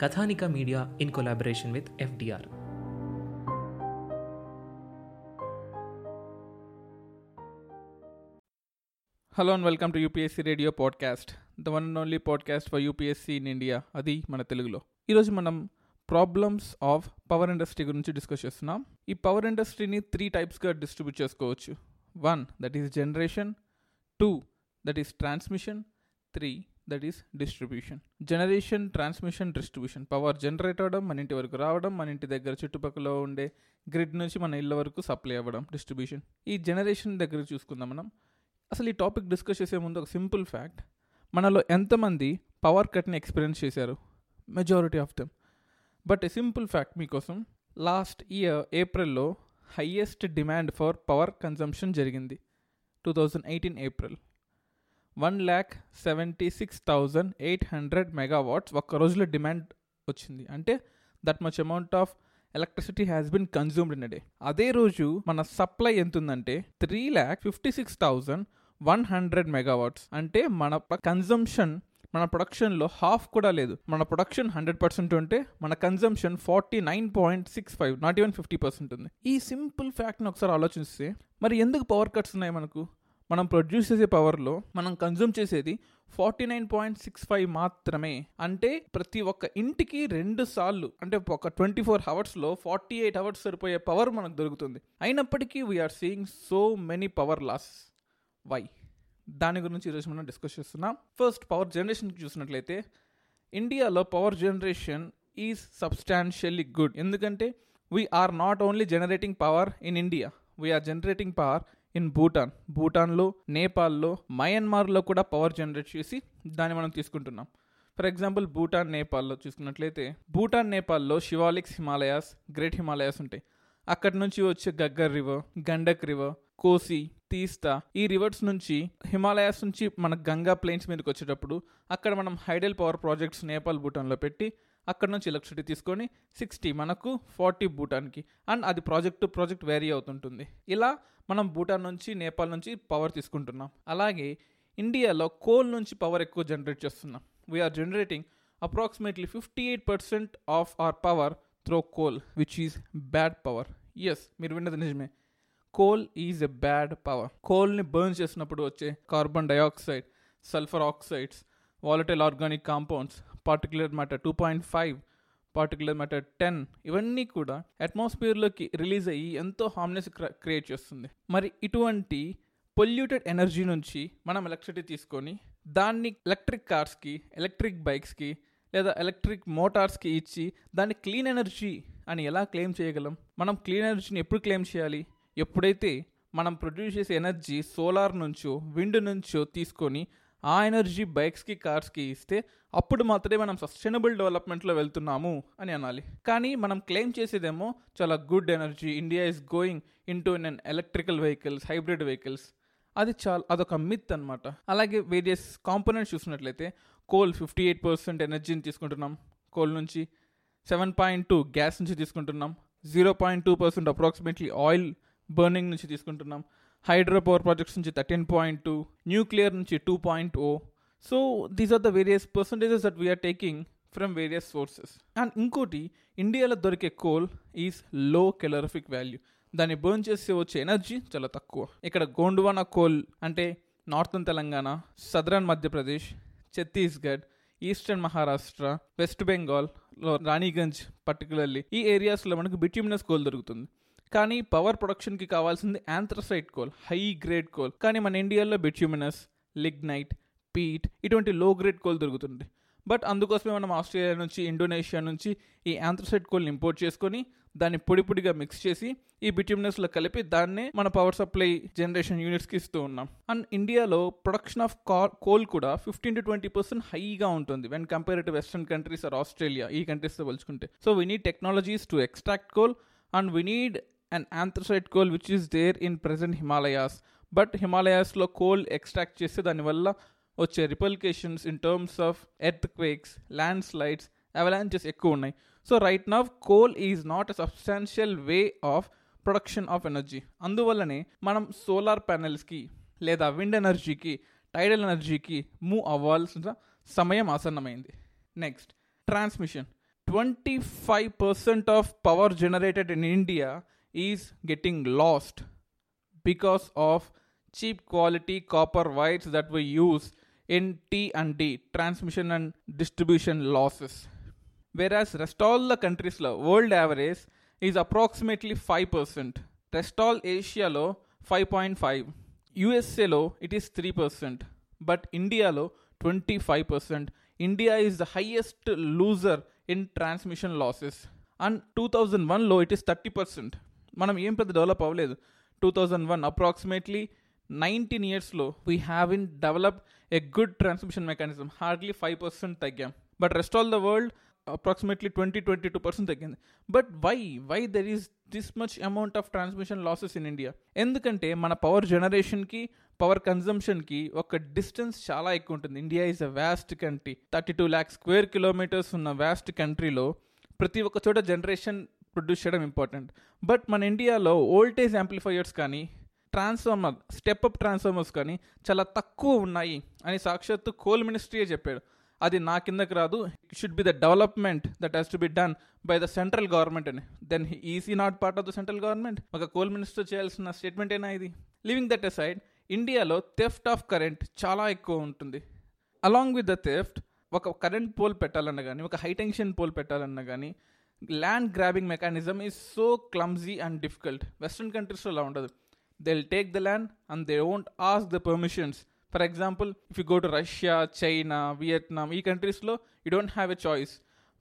Kathanika media in collaboration with FDR. Hello and welcome to UPSC radio podcast the one and only podcast for UPSC in India అది మన తెలుగులో. ఈరోజు మనం problems of power industry గురించి discuss చేస్తున్నాం. ఈ power ఇండస్ట్రీని three టైప్స్గా డిస్ట్రిబ్యూట్ చేసుకోవచ్చు. One that is generation. Two that is transmission. Three that is distribution. Generation transmission distribution. Power generate అవ్వడం మన ఇంటి వరకు రావడం మన ఇంటి దగ్గర చుట్టుపక్కల ఉండే గ్రిడ్ నుంచి మన ఇళ్ళ వరకు సప్లై అవ్వడం డిస్ట్రిబ్యూషన్. ఈ జనరేషన్ దగ్గర చూసుకుందాం మనం. అసలు ఈ టాపిక్ డిస్కస్ చేసే ముందు ఒక సింపుల్ ఫ్యాక్ట్. మనలో ఎంతమంది పవర్ కట్ని ఎక్స్పీరియన్స్ చేశారు? Majority of them. But a simple fact మీకోసం లాస్ట్ ఇయర్ ఏప్రిల్లో highest demand for power consumption జరిగింది. Two thousand eighteen April. One lakh seventy six thousand eight hundred megawatts ఒక్క రోజులో డిమాండ్ వచ్చింది. అంటే that much amount of electricity has been consumed in day అదే రోజు మన సప్లై ఎంత ఉందంటే three lakh fifty six thousand one hundred megawatts. అంటే మన కన్జంప్షన్ మన ప్రొడక్షన్లో హాఫ్ కూడా లేదు. మన ప్రొడక్షన్ హండ్రెడ్ పర్సెంట్ ఉంటే మన consumption forty nine point six five not even fifty percent ఉంది. ఈ సింపుల్ ఫ్యాక్ట్ని ఒకసారి ఆలోచిస్తే మరి ఎందుకు పవర్ కట్స్ ఉన్నాయి మనకు? మనం ప్రొడ్యూస్ చేసే పవర్లో మనం కన్జ్యూమ్ చేసేది forty nine point six five మాత్రమే. అంటే ప్రతి ఒక్క ఇంటికి రెండు సార్లు అంటే ఒక ట్వంటీ ఫోర్ అవర్స్లో ఫార్టీ ఎయిట్ అవర్స్ సరిపోయే పవర్ మనకు దొరుకుతుంది. అయినప్పటికీ we're seeing so many power loss why దాని గురించి ఈరోజు మనం డిస్కస్ చేస్తున్నాం. ఫస్ట్ పవర్ జనరేషన్కి చూసినట్లయితే ఇండియాలో power generation is substantially good ఎందుకంటే we're not only generating power in India we're generating power in Bhutan. భూటాన్లో నేపాల్లో మయన్మార్లో కూడా పవర్ జనరేట్ చేసి దాన్ని మనం తీసుకుంటున్నాం. ఫర్ ఎగ్జాంపుల్ భూటాన్ నేపాల్లో చూసుకున్నట్లయితే భూటాన్ నేపాల్లో శివాలిక్స్ హిమాలయాస్ గ్రేట్ హిమాలయాస్ ఉంటాయి. అక్కడి నుంచి వచ్చే గగ్గర్ రివర్ గండక్ రివర్ కోసి తీస్తా ఈ రివర్స్ నుంచి హిమాలయాస్ నుంచి మన గంగా ప్లెయిన్స్ మీదకి వచ్చేటప్పుడు అక్కడ మనం హైడల్ పవర్ ప్రాజెక్ట్స్ నేపాల్ భూటాన్లో పెట్టి అక్కడ నుంచి ఎలక్ట్రిసిటీ తీసుకొని సిక్స్టీ మనకు ఫార్టీ భూటాన్కి. అండ్ అది ప్రాజెక్ట్ టు ప్రాజెక్ట్ వేరీ అవుతుంటుంది. ఇలా మనం భూటాన్ నుంచి నేపాల్ నుంచి పవర్ తీసుకుంటున్నాం. అలాగే ఇండియాలో కోల్ నుంచి పవర్ ఎక్కువ జనరేట్ చేస్తున్నాం. We're generating approximately fifty eight percent of our power through coal which is bad power yes మీరు విన్నది నిజమే. Coal is a bad power కోల్ని burn చేసినప్పుడు వచ్చే carbon dioxide sulphur oxides volatile organic compounds particular matter two point five particular matter ten ఇవన్నీ కూడా అట్మాస్ఫియర్లోకి release అయ్యి ఎంతో హార్మ్నెస్ create చేస్తుంది. మరి ఇటువంటి పొల్యూటెడ్ ఎనర్జీ నుంచి మనం ఎలక్ట్రిసిటీ తీసుకొని దాన్ని ఎలక్ట్రిక్ కార్స్కి ఎలక్ట్రిక్ బైక్స్కి లేదా ఎలక్ట్రిక్ మోటార్స్కి ఇచ్చి దాన్ని క్లీన్ ఎనర్జీ అని ఎలా క్లెయిమ్ చేయగలం? మనం క్లీన్ ఎనర్జీని ఎప్పుడు క్లెయిమ్ చేయాలి? ఎప్పుడైతే మనం ప్రొడ్యూస్ చేసే ఎనర్జీ సోలార్ నుంచో విండ్ నుంచో తీసుకొని ఆ ఎనర్జీ బైక్స్కి కార్స్కి ఇస్తే అప్పుడు మాత్రమే మనం సస్టైనబుల్ డెవలప్మెంట్లో వెళ్తున్నాము అని అనాలి. కానీ మనం క్లెయిమ్ చేసేదేమో చాలా good energy. India is going into an electrical vehicles hybrid vehicles. అది చాలా అదొక మిత్ అనమాట అలాగే వేరియస్ కాంపోనెంట్స్ చూసినట్లయితే కోల్ ఫిఫ్టీ ఎయిట్ పర్సెంట్ ఎనర్జీని తీసుకుంటున్నాం. కోల్ నుంచి సెవెన్ పాయింట్ టూ గ్యాస్ నుంచి తీసుకుంటున్నాం. Zero point two percent approximately oil burning నుంచి తీసుకుంటున్నాం. హైడ్రో పవర్ ప్రాజెక్ట్స్ నుంచి థర్టీన్ పాయింట్ టూ న్యూక్లియర్ నుంచి two point o. So these are the various percentages that we're taking from various sources and ఇంకోటి ఇండియాలో దొరికే coal ఈజ్లో calorific value దాన్ని burn చేసి వచ్చే ఎనర్జీ చాలా తక్కువ. ఇక్కడ గోండువానా కోల్ అంటే northern Telangana southern Madhya Pradesh Chhattisgarh eastern Maharashtra West Bengal Raniganj particularly ఈ ఏరియాస్లో మనకు బిట్యూమినస్ కోల్ దొరుకుతుంది. కానీ పవర్ ప్రొడక్షన్కి కావాల్సింది anthracite coal high grade coal కానీ మన ఇండియాలో బిట్యూమినస్ లిగ్నైట్ పీట్ ఇటువంటి లో గ్రేడ్ కోల్ దొరుకుతుంది. బట్ అందుకోసమే మనం ఆస్ట్రేలియా నుంచి ఇండోనేషియా నుంచి ఈ యాంథ్రసైట్ కోల్ని ఇంపోర్ట్ చేసుకొని దాన్ని పొడి పొడిగా మిక్స్ చేసి ఈ బిట్యూమినస్లో కలిపి దాన్నే మన పవర్ సప్లై జనరేషన్ యూనిట్స్కి ఇస్తూ ఉన్నాం. అండ్ ఇండియాలో ప్రొడక్షన్ ఆఫ్ కోల్ కూడా ఫిఫ్టీన్ టు ట్వంటీ పర్సెంట్ హైగా ఉంటుంది when compare to western countries or Australia ఈ కంట్రీస్తో పోల్చుకుంటే. So we need technologies to extract coal and we need and anthracite coal which is there in present Himalayas but హిమాలయాస్లో coal extract చేస్తే దానివల్ల వచ్చే repercussions in terms of earthquakes landslides avalanches ఎక్కువ ఉన్నాయి. So right now coal is not a substantial way of production of energy అందువల్లనే మనం solar ప్యానెల్స్కి లేదా wind ఎనర్జీకి టైడల్ ఎనర్జీకి మూవ్ అవ్వాల్సిన సమయం ఆసన్నమైంది. Next transmission twenty five percent of power generated in India is getting lost because of cheap quality copper wires that we use in T&D transmission and distribution losses. Whereas rest all the countries low world average is approximately 5% rest all asia low 5.5 usa low it is 3% but india low 25% india is the highest loser in transmission losses. And 2001 low it is 30% మనం ఏం పెద్ద develop అవ్వలేదు. Two thousand one approximately nineteen ఇయర్స్లో we have in develop a good transmission mechanism hardly five percent తగ్గాం. But rest all the world approximately twenty twenty two percent తగ్గింది. But why why there is this much amount of transmission losses in India ఎందుకంటే మన power జనరేషన్కి power కన్జంప్షన్కి ఒక distance చాలా ఎక్కువ ఉంటుంది. India is a vast country thirty two lakh square kilometres ఉన్న vast కంట్రీలో ప్రతి ఒక్క చోట జనరేషన్ ప్రొడ్యూస్ చేయడం ఇంపార్టెంట్ బట్ మన ఇండియాలో ఓల్టేజ్ యాంప్లిఫైయర్స్ కానీ ట్రాన్స్ఫార్మర్ స్టెప్ అప్ ట్రాన్స్ఫార్మర్స్ కానీ చాలా తక్కువ ఉన్నాయి అని సాక్షాత్తు కోల్ మినిస్ట్రీయే చెప్పాడు. అది నా కిందకి రాదు. Should be the development that has to be done by the central government అని. Then is he not part of the central government ఒక కోల్ మినిస్టర్ చేయాల్సిన స్టేట్మెంట్ అయినా ఇది? లివింగ్ దట్ అసైడ్ ఇండియాలో థెఫ్ట్ ఆఫ్ కరెంట్ చాలా ఎక్కువ ఉంటుంది. Along with the theft ఒక కరెంట్ పోల్ పెట్టాలన్నా కానీ ఒక హైటెన్షన్ పోల్ పెట్టాలన్నా కానీ land grabbing mechanism is so clumsy and difficult western కంట్రీస్లో అలా ఉండదు. They will take the land and they won't ask the permissions for example if you go to Russia China Vietnam ఈ కంట్రీస్లో you don't have a choice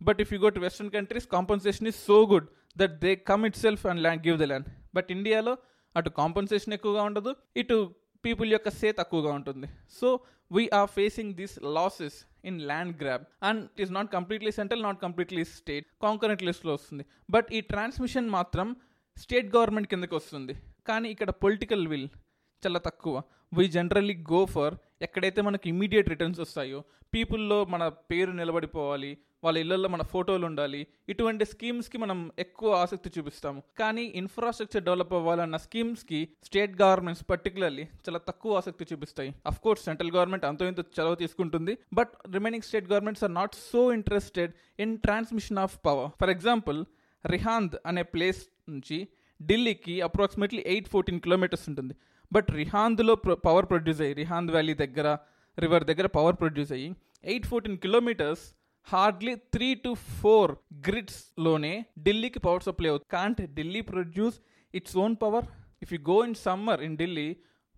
but if you go to western countries compensation is so good that they come itself and land give the land but ఇండియాలో అటు compensation ఎక్కువగా ఉండదు ఇటు people యొక్క సే తక్కువగా ఉంటుంది. So we are facing these losses in land grab and it is not completely central not completely state concurrent లిస్ట్లో వస్తుంది. బట్ ఈ ట్రాన్స్మిషన్ మాత్రం స్టేట్ గవర్నమెంట్ కిందకి వస్తుంది. కానీ ఇక్కడ పొలిటికల్ విల్ చాలా తక్కువ. వీ జనరల్లీ గో ఫర్ ఎక్కడైతే మనకి ఇమీడియట్ రిటర్న్స్ వస్తాయో పీపుల్లో మన పేరు నిలబడిపోవాలి వాళ్ళ ఇళ్ళలో మన ఫోటోలు ఉండాలి ఇటువంటి స్కీమ్స్కి మనం ఎక్కువ ఆసక్తి చూపిస్తాము. కానీ ఇన్ఫ్రాస్ట్రక్చర్ డెవలప్ అవ్వాలన్న స్కీమ్స్కి స్టేట్ గవర్నమెంట్స్ పర్టికులర్లీ చాలా తక్కువ ఆసక్తి చూపిస్తాయి. అఫ్ కోర్స్ సెంట్రల్ గవర్నమెంట్ అంతో ఇంత చొరవ తీసుకుంటుంది but remaining state governments are not so interested in transmission of power for example Rihand అనే ప్లేస్ నుంచి ఢిల్లీకి అప్రాక్సిమేట్లీ ఎయిట్ ఫోర్టీన్ కిలోమీటర్స్ ఉంటుంది. బట్ రిహాంద్లో పవర్ ప్రొడ్యూస్ అయ్యి రిహాంద్ వ్యాలీ దగ్గర రివర్ దగ్గర పవర్ ప్రొడ్యూస్ అయ్యి eight fourteen kilometres hardly three to four గ్రిడ్స్లోనే ఢిల్లీకి పవర్ సప్లై అవుతుంది. Can't Delhi produce its own power if you go in summer in Delhi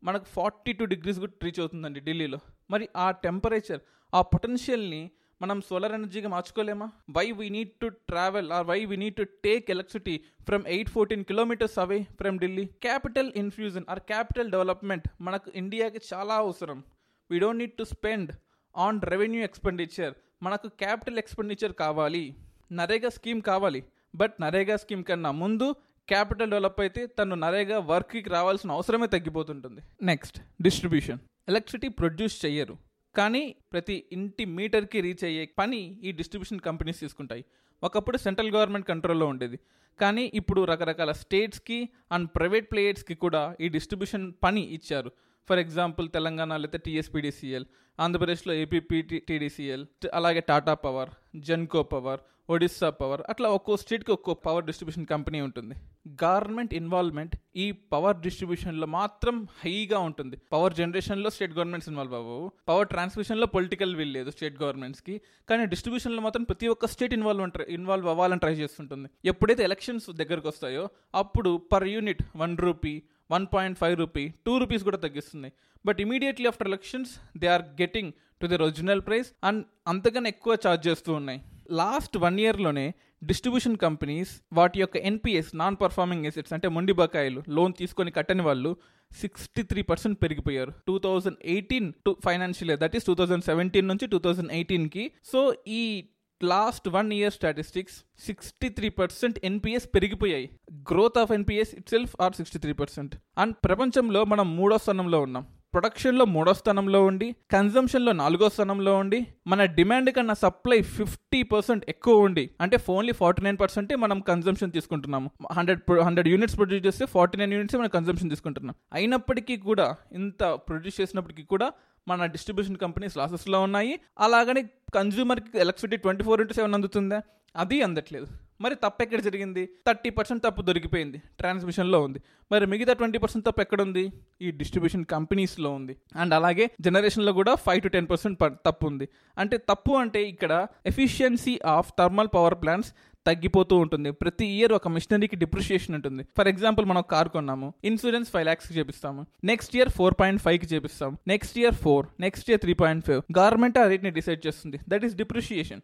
మనకు forty two degrees కూడా reach అవుతుందండి ఢిల్లీలో. మరి ఆ టెంపరేచర్ ఆ పొటెన్షియల్ని మనం సోలార్ ఎనర్జీగా మార్చుకోలేమా? Why we need to travel or why we need to take electricity from eight fourteen kilometres away from Delhi capital infusion or capital development మనకు ఇండియాకి చాలా అవసరం. We don't need to spend on revenue expenditure మనకు capital expenditure కావాలి. NREGA scheme కావాలి. But NREGA scheme కన్నా ముందు capital develop అయితే తను నరేగా వర్క్కి రావాల్సిన అవసరమే తగ్గిపోతుంటుంది. నెక్స్ట్ డిస్ట్రిబ్యూషన్ ఎలక్ట్రిసిటీ ప్రొడ్యూస్ చెయ్యరు కానీ ప్రతి ఇంటి మీటర్కి రీచ్ అయ్యే పని ఈ డిస్ట్రిబ్యూషన్ కంపెనీస్ తీసుకుంటాయి. ఒకప్పుడు సెంట్రల్ గవర్నమెంట్ కంట్రోల్లో ఉండేది. కానీ ఇప్పుడు రకరకాల స్టేట్స్కి అండ్ ప్రైవేట్ ప్లేయర్స్కి కూడా ఈ డిస్ట్రిబ్యూషన్ పని ఇచ్చారు. ఫర్ ఎగ్జాంపుల్ తెలంగాణ లేదా టీఎస్పీడీసీఎల్ ఆంధ్రప్రదేశ్లో ఏపీపీ టీడీసీఎల్ అలాగే Tata power Genco power Odisha power అట్లా ఒక్కో స్టేట్కి ఒక్కో పవర్ డిస్ట్రిబ్యూషన్ కంపెనీ ఉంటుంది. గవర్నమెంట్ ఇన్వాల్వ్మెంట్ ఈ పవర్ డిస్ట్రిబ్యూషన్లో మాత్రం హైగా ఉంటుంది. పవర్ జనరేషన్లో స్టేట్ గవర్నమెంట్స్ ఇన్వాల్వ్ అవ్వవు. పవర్ ట్రాన్స్మిషన్లో పొలిటికల్ విల్ లేదు స్టేట్ గవర్నమెంట్స్కి. కానీ డిస్ట్రిబ్యూషన్లో మాత్రం ప్రతి ఒక్క స్టేట్ ఇన్వాల్వ్ ఇన్వాల్వ్ అవ్వాలని ట్రై చేస్తుంటుంది. ఎప్పుడైతే ఎలక్షన్స్ దగ్గరకు వస్తాయో అప్పుడు per unit one rupee one point five rupee two rupees కూడా తగ్గిస్తుంది. But immediately after elections they are getting to their original price and అంతకన్నా ఎక్కువ ఛార్జ్ చేస్తూ ఉన్నాయి. లాస్ట్ వన్ ఇయర్లోనే డిస్ట్రిబ్యూషన్ కంపెనీస్ వాటి యొక్క ఎన్పిఎస్ నాన్ పర్ఫార్మింగ్ ఎసెట్స్ అంటే మొండి బకాయిలు లోన్ తీసుకొని కట్టని వాళ్ళు సిక్స్టీ త్రీ పర్సెంట్ పెరిగిపోయారు. Two thousand eighteen to financial year that is two thousand seventeen నుంచి టూ థౌజండ్ ఎయిటీన్కి సో ఈ last one year statistics sixty three percent NPAs పెరిగిపోయాయి. Growth of NPAs itself are sixty three percent and ప్రపంచంలో మనం మూడో స్థానంలో ఉన్నాం. ప్రొడక్షన్లో మూడో స్థానంలో ఉండి కన్జంప్షన్లో నాలుగో స్థానంలో ఉండి మన డిమాండ్ కన్నా సప్లై ఫిఫ్టీ పర్సెంట్ ఎక్కువ ఉండి అంటే ఓన్లీ ఫార్టీ నైన్ పర్సెంటే మనం కన్జంప్షన్ తీసుకుంటున్నాము. హండ్రెడ్ హండ్రెడ్ యూనిట్స్ ప్రొడ్యూస్ చేస్తే ఫార్టీ నైన్ యూనిట్స్ మనం కన్జంప్షన్ తీసుకుంటున్నాం. అయినప్పటికీ కూడా ఇంత ప్రొడ్యూస్ చేసినప్పటికీ కూడా మన డిస్ట్రిబ్యూషన్ కంపెనీస్ లాసెస్లో ఉన్నాయి. అలాగని కన్జ్యూమర్కి electricity twenty four into seven అందుతుందా? అది అందట్లేదు. మరి తప్పు ఎక్కడ జరిగింది? థర్టీ పర్సెంట్ తప్పు దొరికిపోయింది. ట్రాన్స్మిషన్లో ఉంది. మరి మిగతా ట్వంటీ పర్సెంట్ తప్పు ఎక్కడ ఉంది ఈ డిస్ట్రిబ్యూషన్ కంపెనీస్లో ఉంది. అండ్ అలాగే జనరేషన్లో కూడా ఫైవ్ టు టెన్ పర్సెంట్ తప్పు ఉంది. అంటే తప్పు అంటే ఇక్కడ efficiency of thermal power plants తగ్గిపోతూ ఉంటుంది. ప్రతి ఇయర్ ఒక మిషనరీకి డిప్రిషియేషన్ ఉంటుంది. ఫర్ ఎగ్జాంపుల్ మనం కార్ కొన్నాము. ఇన్సూరెన్స్ ఫైవ్ ల్యాక్స్కి చేపిస్తాము. నెక్స్ట్ ఇయర్ ఫోర్ పాయింట్ ఫైవ్కి చేపిస్తాం next year four next year three point five. Government ఆ రేట్ని డిసైడ్ చేస్తుంది. That is depreciation.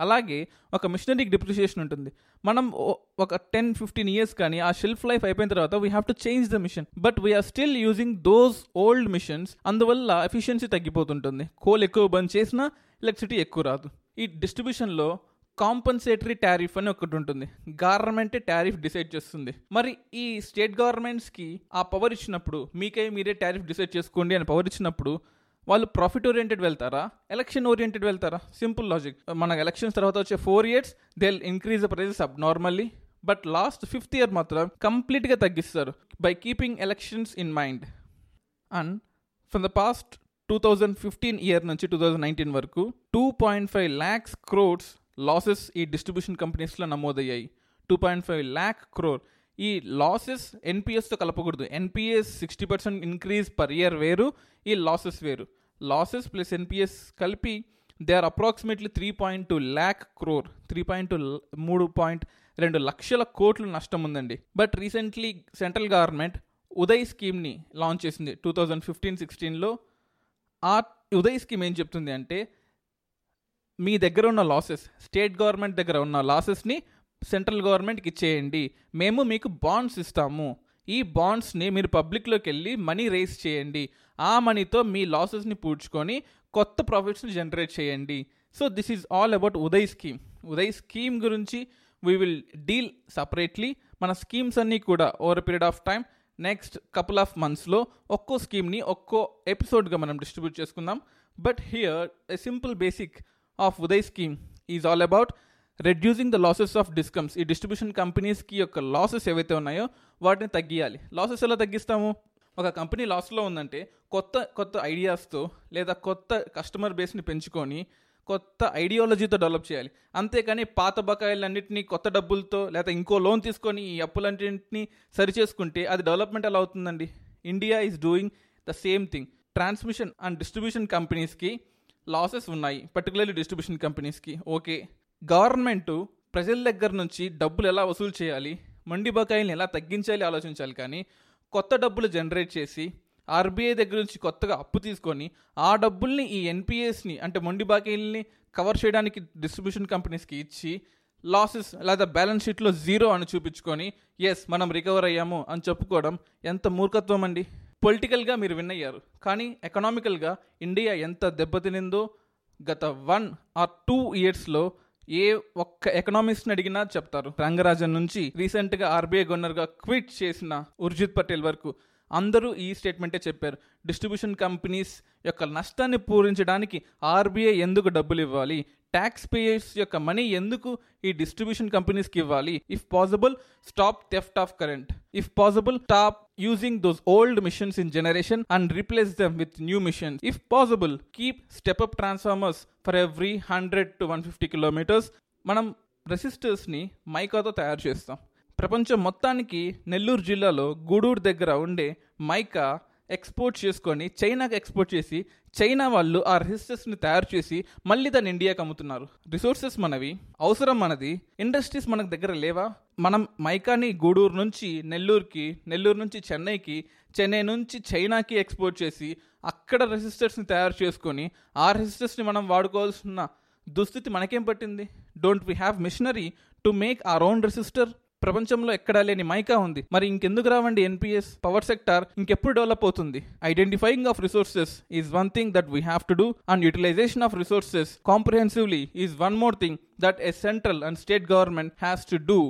అలాగే ఒక మిషనరీకి డిప్రిషియేషన్ ఉంటుంది. మనం ఒక టెన్ ఫిఫ్టీన్ ఇయర్స్ కానీ ఆ షెల్ఫ్ లైఫ్ అయిపోయిన తర్వాత we have to change the machine but we're still using those old machines అందువల్ల ఎఫిషియన్సీ తగ్గిపోతుంటుంది. కోల్ ఎక్కువ బంద్ చేసినా ఎలక్ట్రిసిటీ ఎక్కువ రాదు. ఈ డిస్ట్రిబ్యూషన్లో కాంపన్సేటరీ టారిఫ్ అని ఒకటి ఉంటుంది. గవర్నమెంటే టారిఫ్ డిసైడ్ చేస్తుంది. మరి ఈ స్టేట్ గవర్నమెంట్స్కి ఆ పవర్ ఇచ్చినప్పుడు మీకై మీరే టారిఫ్ డిసైడ్ చేసుకోండి అని పవర్ ఇచ్చినప్పుడు వాళ్ళు ప్రాఫిట్ ఓరియంటెడ్ వెళ్తారా? ఎలక్షన్ ఓరియంటెడ్ వెళ్తారా? సింపుల్ లాజిక్ మన ఎలక్షన్స్ తర్వాత వచ్చే four years they increase the prices abnormally but last fifth year మాత్రం కంప్లీట్గా తగ్గిస్తారు by keeping elections in mind and from the past two thousand fifteen year నుంచి two thousand nineteen వరకు two point five lakhs crores losses ఈ distribution కంపెనీస్లో నమోదయ్యాయి. Two point five lakh crore ఈ losses ఎన్పిఎస్తో కలపకూడదు. NPS sixty percent increase per year వేరు ఈ లాసెస్ వేరు. లాసెస్ ప్లస్ ఎన్పిఎస్ కలిపి they are approximately three point two lakh crore three point two మూడు పాయింట్ రెండు లక్షల కోట్లు నష్టం ఉందండి. But recently central government UDAY స్కీమ్ని లాంచ్ చేసింది. టూ థౌజండ్ ఫిఫ్టీన్ సిక్స్టీన్లో ఆ ఉదయ్ స్కీమ్ ఏం చెప్తుంది అంటే మీ దగ్గర ఉన్న లాసెస్ స్టేట్ గవర్నమెంట్ దగ్గర ఉన్న లాసెస్ని సెంట్రల్ గవర్నమెంట్కి ఇచ్చేయండి. మేము మీకు బాండ్స్ ఇస్తాము. ఈ బాండ్స్ని మీరు పబ్లిక్లోకి వెళ్ళి మనీ రేస్ చేయండి. ఆ మనీతో మీ లాసెస్ని పూడ్చుకొని కొత్త ప్రాఫిట్స్ని జనరేట్ చేయండి. So this is all about UDAY scheme. UDAY scheme గురించి వీ విల్ డీల్ సపరేట్లీ మన స్కీమ్స్ అన్నీ కూడా over period of time next couple of మంత్స్లో ఒక్కో స్కీమ్ని ఒక్కో ఎపిసోడ్గా మనం డిస్ట్రిబ్యూట్ చేసుకుందాం. But here a simple basic of UDAY scheme is all about reducing the losses of discoms ఈ డిస్ట్రిబ్యూషన్ కంపెనీస్కి యొక్క లాసెస్ ఏవైతే ఉన్నాయో వాటిని తగ్గియాలి. లాసెస్ ఎలా తగ్గిస్తాము? ఒక కంపెనీ లాస్లో ఉందంటే కొత్త కొత్త ఐడియాస్తో లేదా కొత్త కస్టమర్ బేస్ని పెంచుకొని కొత్త ఐడియాలజీతో డెవలప్ చేయాలి. అంతేకాని పాత బకాయిలన్నింటినీ కొత్త డబ్బులతో లేదా ఇంకో లోన్ తీసుకొని ఈ అప్పులన్నింటినీ సరి చేసుకుంటే అది డెవలప్మెంట్ ఎలా అవుతుందండి? India is doing the same thing transmission and distribution కంపెనీస్కి లాసెస్ ఉన్నాయి. పర్టికులర్లీ డిస్ట్రిబ్యూషన్ కంపెనీస్కి ఓకే గవర్నమెంటు ప్రజల దగ్గర నుంచి డబ్బులు ఎలా వసూలు చేయాలి? మండి బకాయిల్ని ఎలా తగ్గించాలి ఆలోచించాలి కానీ కొత్త డబ్బులు జనరేట్ చేసి ఆర్బీఐ దగ్గర నుంచి కొత్తగా అప్పు తీసుకొని ఆ డబ్బుల్ని ఈ ఎన్పిఎస్ని అంటే మొండి బాకీల్ని కవర్ చేయడానికి డిస్ట్రిబ్యూషన్ కంపెనీస్కి ఇచ్చి లాసెస్ లేదా బ్యాలెన్స్ షీట్లో జీరో అని చూపించుకొని ఎస్ మనం రికవర్ అయ్యాము అని చెప్పుకోవడం ఎంత మూర్ఖత్వం అండి? పొలిటికల్గా మీరు విన్ అయ్యారు కానీ ఎకనామికల్గా ఇండియా ఎంత దెబ్బతినిందో గత వన్ ఆర్ టూ ఇయర్స్లో ఏ ఒక్క ఎకనామిక్స్ని అడిగినా చెప్తారు. రంగరాజన్ నుంచి రీసెంట్గా ఆర్బీఐ గవర్నర్గా క్విట్ చేసిన ఉర్జిత్ పటేల్ వరకు అందరూ ఈ స్టేట్మెంటే చెప్పారు. డిస్ట్రిబ్యూషన్ కంపెనీస్ యొక్క నష్టాన్ని పూరించడానికి ఆర్బీఐ ఎందుకు డబ్బులు ఇవ్వాలి? ట్యాక్స్ పేయర్స్ యొక్క మనీ ఎందుకు ఈ డిస్ట్రిబ్యూషన్ కంపెనీస్కి ఇవ్వాలి? If possible stop theft of current if possible stop using those old machines in generation and replace them with new machines if possible keep step up transformers for every hundred to one fifty kilometres మనం రెసిస్టర్స్ని మైకాతో తయారు చేస్తాం. ప్రపంచం మొత్తానికి నెల్లూరు జిల్లాలో గూడూరు దగ్గర ఉండే mica export చేసుకొని చైనాకి ఎక్స్పోర్ట్ చేసి చైనా వాళ్ళు ఆ రిసోర్సెస్ని తయారు చేసి మళ్ళీ దాన్ని ఇండియాకి అమ్ముతున్నారు. రిసోర్సెస్ మనవి అవసరం మనది ఇండస్ట్రీస్ మనకు దగ్గర లేవా? మనం మైకాని గూడూరు నుంచి నెల్లూరుకి నెల్లూరు నుంచి చెన్నైకి చెన్నై నుంచి చైనాకి ఎక్స్పోర్ట్ చేసి అక్కడ రెసిస్టర్స్ని తయారు చేసుకొని ఆ రెసిస్టర్స్ని మనం వాడుకోవాల్సిన దుస్థితి మనకేం పట్టింది? Don't we have machinery to make our own resistor ప్రపంచంలో ఎక్కడా లేని మైకా ఉంది. మరి ఇంకెందుకు రావండి ఎన్పిఎస్ పవర్ సెక్టార్ ఇంకెప్పుడు డెవలప్ అవుతుంది? Identifying of resources is one thing that we have to do and utilisation of resources comprehensively is one more thing that a central and state government has to do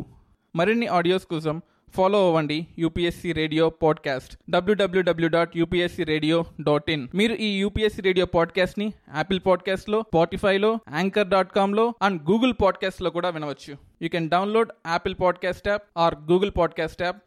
మరిన్ని audios కోసం follow అవ్వండి UPSC radio podcast. WWW dot UPSC radio dot in మీరు ఈ UPSC radio పాడ్కాస్ట్ని Apple పాడ్కాస్ట్లో స్పాటిఫైలో anchor dot కామ్లో and Google పాడ్కాస్ట్లో కూడా వినవచ్చు. You can download Apple podcast app or Google podcast app.